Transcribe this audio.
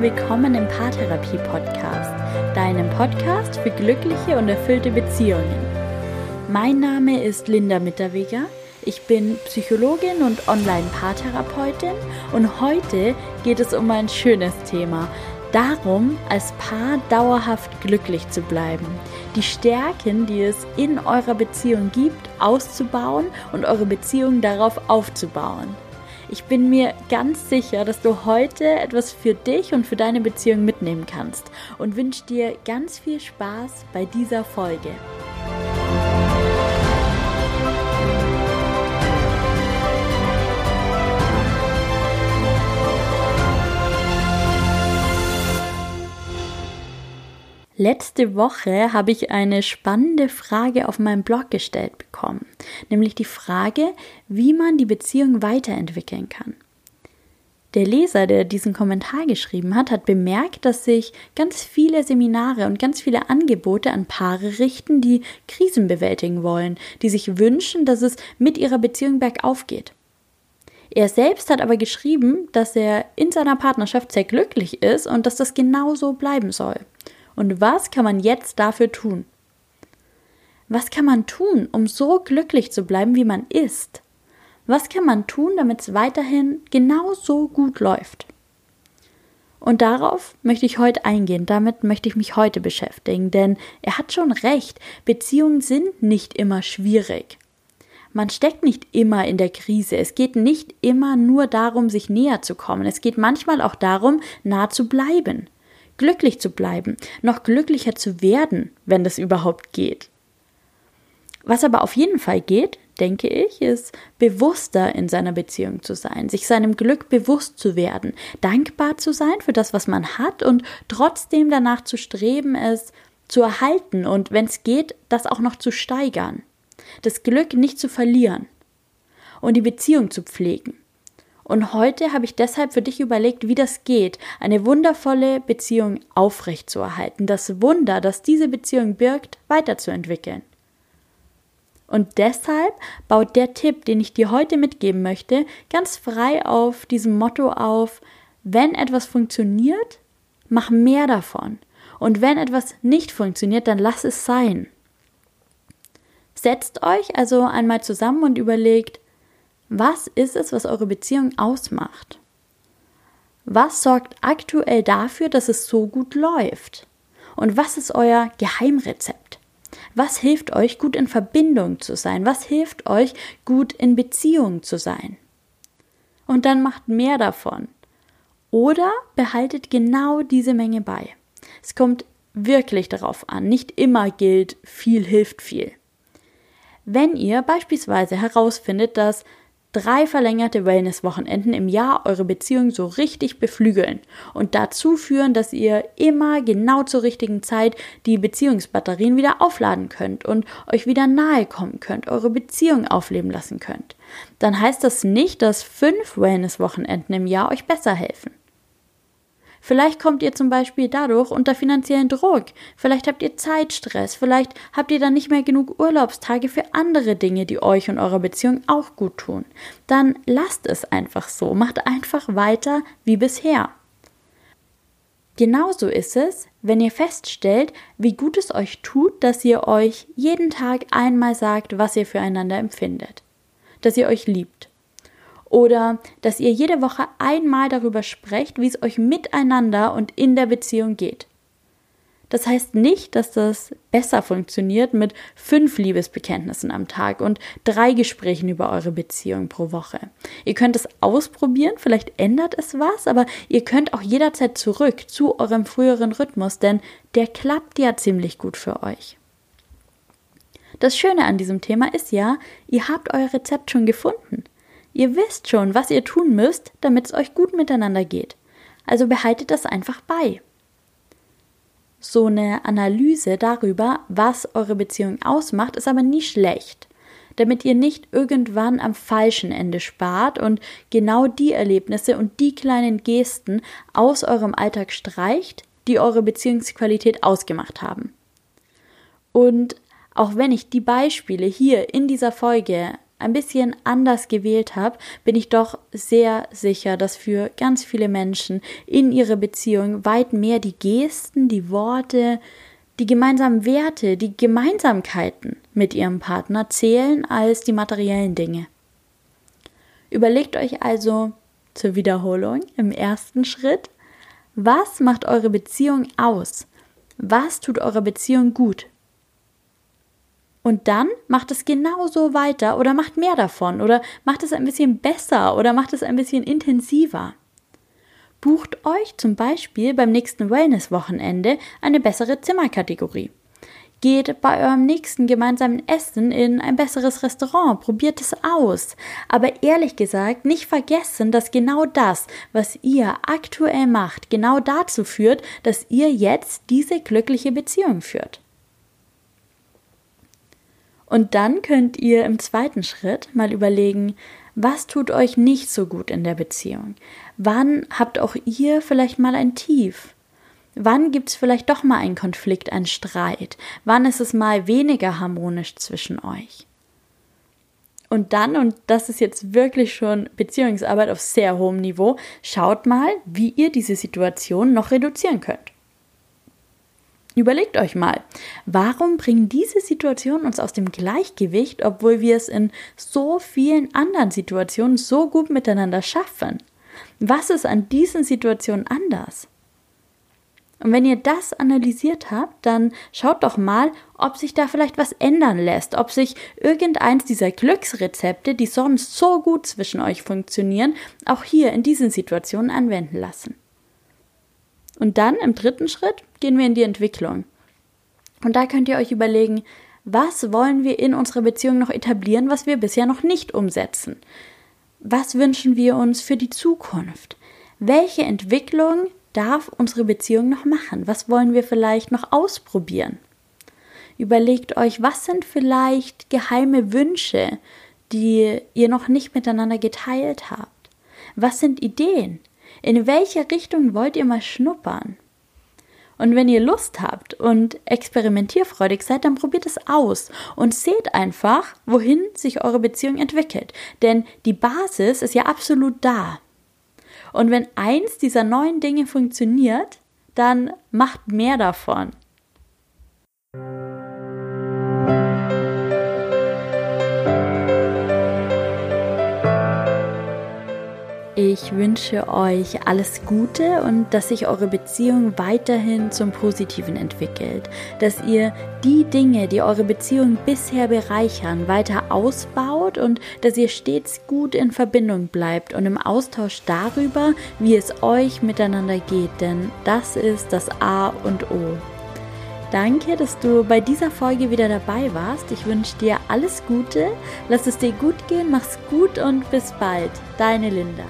willkommen im Paartherapie Podcast, deinem Podcast für glückliche und erfüllte Beziehungen. Mein Name ist Linda Mitterweger. Ich bin Psychologin und Online-Paartherapeutin und heute geht es um ein schönes Thema. Darum, als Paar dauerhaft glücklich zu bleiben, die Stärken, die es in eurer Beziehung gibt, auszubauen und eure Beziehung darauf aufzubauen. Ich bin mir ganz sicher, dass du heute etwas für dich und für deine Beziehung mitnehmen kannst und wünsche dir ganz viel Spaß bei dieser Folge. Letzte Woche habe ich eine spannende Frage auf meinem Blog gestellt bekommen, nämlich die Frage, wie man die Beziehung weiterentwickeln kann. Der Leser, der diesen Kommentar geschrieben hat, hat bemerkt, dass sich ganz viele Seminare und ganz viele Angebote an Paare richten, die Krisen bewältigen wollen, die sich wünschen, dass es mit ihrer Beziehung bergauf geht. Er selbst hat aber geschrieben, dass er in seiner Partnerschaft sehr glücklich ist und dass das genau so bleiben soll. Und was kann man jetzt dafür tun? Was kann man tun, um so glücklich zu bleiben, wie man ist? Was kann man tun, damit es weiterhin genau so gut läuft? Und darauf möchte ich heute eingehen, damit möchte ich mich heute beschäftigen, denn er hat schon recht, Beziehungen sind nicht immer schwierig. Man steckt nicht immer in der Krise, es geht nicht immer nur darum, sich näher zu kommen, es geht manchmal auch darum, nah zu bleiben glücklich zu bleiben, noch glücklicher zu werden, wenn das überhaupt geht. Was aber auf jeden Fall geht, denke ich, ist bewusster in seiner Beziehung zu sein, sich seinem Glück bewusst zu werden, dankbar zu sein für das, was man hat und trotzdem danach zu streben, es zu erhalten und wenn es geht, das auch noch zu steigern. Das Glück nicht zu verlieren und die Beziehung zu pflegen. Und heute habe ich deshalb für dich überlegt, wie das geht, eine wundervolle Beziehung aufrechtzuerhalten, das Wunder, das diese Beziehung birgt, weiterzuentwickeln. Und deshalb baut der Tipp, den ich dir heute mitgeben möchte, ganz frei auf diesem Motto auf, wenn etwas funktioniert, mach mehr davon. Und wenn etwas nicht funktioniert, dann lass es sein. Setzt euch also einmal zusammen und überlegt, was ist es, was eure Beziehung ausmacht? Was sorgt aktuell dafür, dass es so gut läuft? Und was ist euer Geheimrezept? Was hilft euch, gut in Verbindung zu sein? Was hilft euch, gut in Beziehung zu sein? Und dann macht mehr davon. Oder behaltet genau diese Menge bei. Es kommt wirklich darauf an. Nicht immer gilt, viel hilft viel. Wenn ihr beispielsweise herausfindet, dass drei verlängerte Wellness-Wochenenden im Jahr eure Beziehung so richtig beflügeln und dazu führen, dass ihr immer genau zur richtigen Zeit die Beziehungsbatterien wieder aufladen könnt und euch wieder nahe kommen könnt, eure Beziehung aufleben lassen könnt. Dann heißt das nicht, dass fünf Wellness-Wochenenden im Jahr euch besser helfen. Vielleicht kommt ihr zum Beispiel dadurch unter finanziellen Druck. Vielleicht habt ihr Zeitstress. Vielleicht habt ihr dann nicht mehr genug Urlaubstage für andere Dinge, die euch und eurer Beziehung auch gut tun. Dann lasst es einfach so. Macht einfach weiter wie bisher. Genauso ist es, wenn ihr feststellt, wie gut es euch tut, dass ihr euch jeden Tag einmal sagt, was ihr füreinander empfindet. Dass ihr euch liebt oder dass ihr jede Woche einmal darüber sprecht, wie es euch miteinander und in der Beziehung geht. Das heißt nicht, dass das besser funktioniert mit fünf Liebesbekenntnissen am Tag und drei Gesprächen über eure Beziehung pro Woche. Ihr könnt es ausprobieren, vielleicht ändert es was, aber ihr könnt auch jederzeit zurück zu eurem früheren Rhythmus, denn der klappt ja ziemlich gut für euch. Das Schöne an diesem Thema ist ja, ihr habt euer Rezept schon gefunden. Ihr wisst schon, was ihr tun müsst, damit es euch gut miteinander geht. Also behaltet das einfach bei. So eine Analyse darüber, was eure Beziehung ausmacht, ist aber nie schlecht, damit ihr nicht irgendwann am falschen Ende spart und genau die Erlebnisse und die kleinen Gesten aus eurem Alltag streicht, die eure Beziehungsqualität ausgemacht haben. Und auch wenn ich die Beispiele hier in dieser Folge ein bisschen anders gewählt habe, bin ich doch sehr sicher, dass für ganz viele Menschen in ihrer Beziehung weit mehr die Gesten, die Worte, die gemeinsamen Werte, die Gemeinsamkeiten mit ihrem Partner zählen als die materiellen Dinge. Überlegt euch also zur Wiederholung im ersten Schritt, was macht eure Beziehung aus? Was tut eurer Beziehung gut? Und dann macht es genauso weiter oder macht mehr davon oder macht es ein bisschen besser oder macht es ein bisschen intensiver. Bucht euch zum Beispiel beim nächsten Wellness-Wochenende eine bessere Zimmerkategorie. Geht bei eurem nächsten gemeinsamen Essen in ein besseres Restaurant, probiert es aus. Aber ehrlich gesagt, nicht vergessen, dass genau das, was ihr aktuell macht, genau dazu führt, dass ihr jetzt diese glückliche Beziehung führt. Und dann könnt ihr im zweiten Schritt mal überlegen, was tut euch nicht so gut in der Beziehung? Wann habt auch ihr vielleicht mal ein Tief? Wann gibt es vielleicht doch mal einen Konflikt, einen Streit? Wann ist es mal weniger harmonisch zwischen euch? Und dann, und das ist jetzt wirklich schon Beziehungsarbeit auf sehr hohem Niveau, schaut mal, wie ihr diese Situation noch reduzieren könnt. Überlegt euch mal, warum bringen diese Situationen uns aus dem Gleichgewicht, obwohl wir es in so vielen anderen Situationen so gut miteinander schaffen? Was ist an diesen Situationen anders? Und wenn ihr das analysiert habt, dann schaut doch mal, ob sich da vielleicht was ändern lässt, ob sich irgendeins dieser Glücksrezepte, die sonst so gut zwischen euch funktionieren, auch hier in diesen Situationen anwenden lassen. Und dann im dritten Schritt gehen wir in die Entwicklung. Und da könnt ihr euch überlegen, was wollen wir in unserer Beziehung noch etablieren, was wir bisher noch nicht umsetzen? Was wünschen wir uns für die Zukunft? Welche Entwicklung darf unsere Beziehung noch machen? Was wollen wir vielleicht noch ausprobieren? Überlegt euch, was sind vielleicht geheime Wünsche, die ihr noch nicht miteinander geteilt habt? Was sind Ideen? In welche Richtung wollt ihr mal schnuppern? Und wenn ihr Lust habt und experimentierfreudig seid, dann probiert es aus und seht einfach, wohin sich eure Beziehung entwickelt. Denn die Basis ist ja absolut da. Und wenn eins dieser neuen Dinge funktioniert, dann macht mehr davon. Ich wünsche euch alles Gute und dass sich eure Beziehung weiterhin zum Positiven entwickelt, dass ihr die Dinge, die eure Beziehung bisher bereichern, weiter ausbaut und dass ihr stets gut in Verbindung bleibt und im Austausch darüber, wie es euch miteinander geht, denn das ist das A und O. Danke, dass du bei dieser Folge wieder dabei warst. Ich wünsche dir alles Gute, lass es dir gut gehen, mach's gut und bis bald. Deine Linda.